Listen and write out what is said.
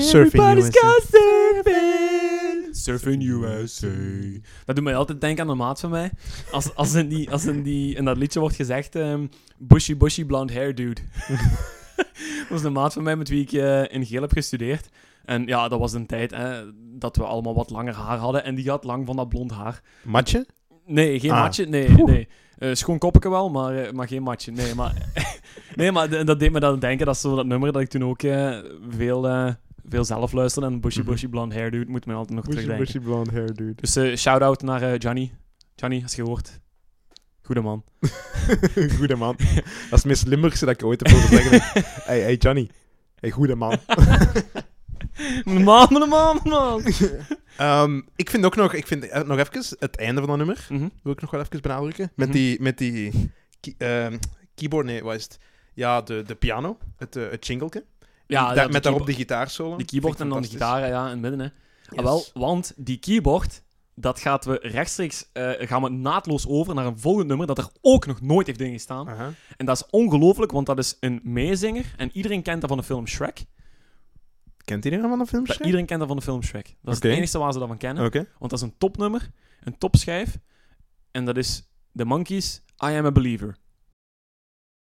Surfing Everybody's USA. got surfing. Surfing USA. Dat doet mij altijd denken aan een maat van mij. Als, als, in, die, als in, die, in dat liedje wordt gezegd... ehm, bushy, bushy, blonde hair dude. dat was een maat van mij met wie ik eh, in Geel heb gestudeerd. En ja, dat was een tijd hè, dat we allemaal wat langer haar hadden. En die had lang van dat blond haar. Matje? Nee, geen Ah. matje. Nee, nee. Eh, schoon koppetje wel, maar, eh, maar geen matje. Nee, maar, nee, maar dat deed me dan denken. Dat is zo dat nummer dat ik toen ook eh, veel, veel zelf luisterde. En Bushy Mhm. Bushy Blonde Hair Dude moet me altijd nog terugdenken. blonde hair, dude. Dus eh, shout-out naar eh, Johnny. Johnny, als je hoort. Goede man. goede man. Dat is het meest Limburgse dat ik ooit heb horen zeggen. hey, hey Johnny. Hey, goede man. Man, man, mijn man. Ehm, ik vind ook nog, ik vind eh, nog even het einde van dat nummer. Mhm. Wil ik nog wel even benadrukken. Met Mhm. die, met die ki- ehm, keyboard, nee, wat is het? Ja, de, de piano, het, eh het jingleke. Ja, Da- met daarop de gitaarsolo. Die keyboard en dan de gitaar ja, in het midden. Hè. Yes. Ah, wel, want die keyboard, dat gaat we rechtstreeks eh, gaan we naadloos over naar een volgend nummer dat er ook nog nooit heeft in gestaan. Aha. En dat is ongelooflijk, want dat is een meezinger. En iedereen kent dat van de film Shrek. Kent iedereen van de film? Dat- Shrek? iedereen kent dat van de film Shrek. Dat is het enige waar ze dat van kennen. Want dat is een topnummer, een topschijf. En dat is The Monkeys, I Am a Believer.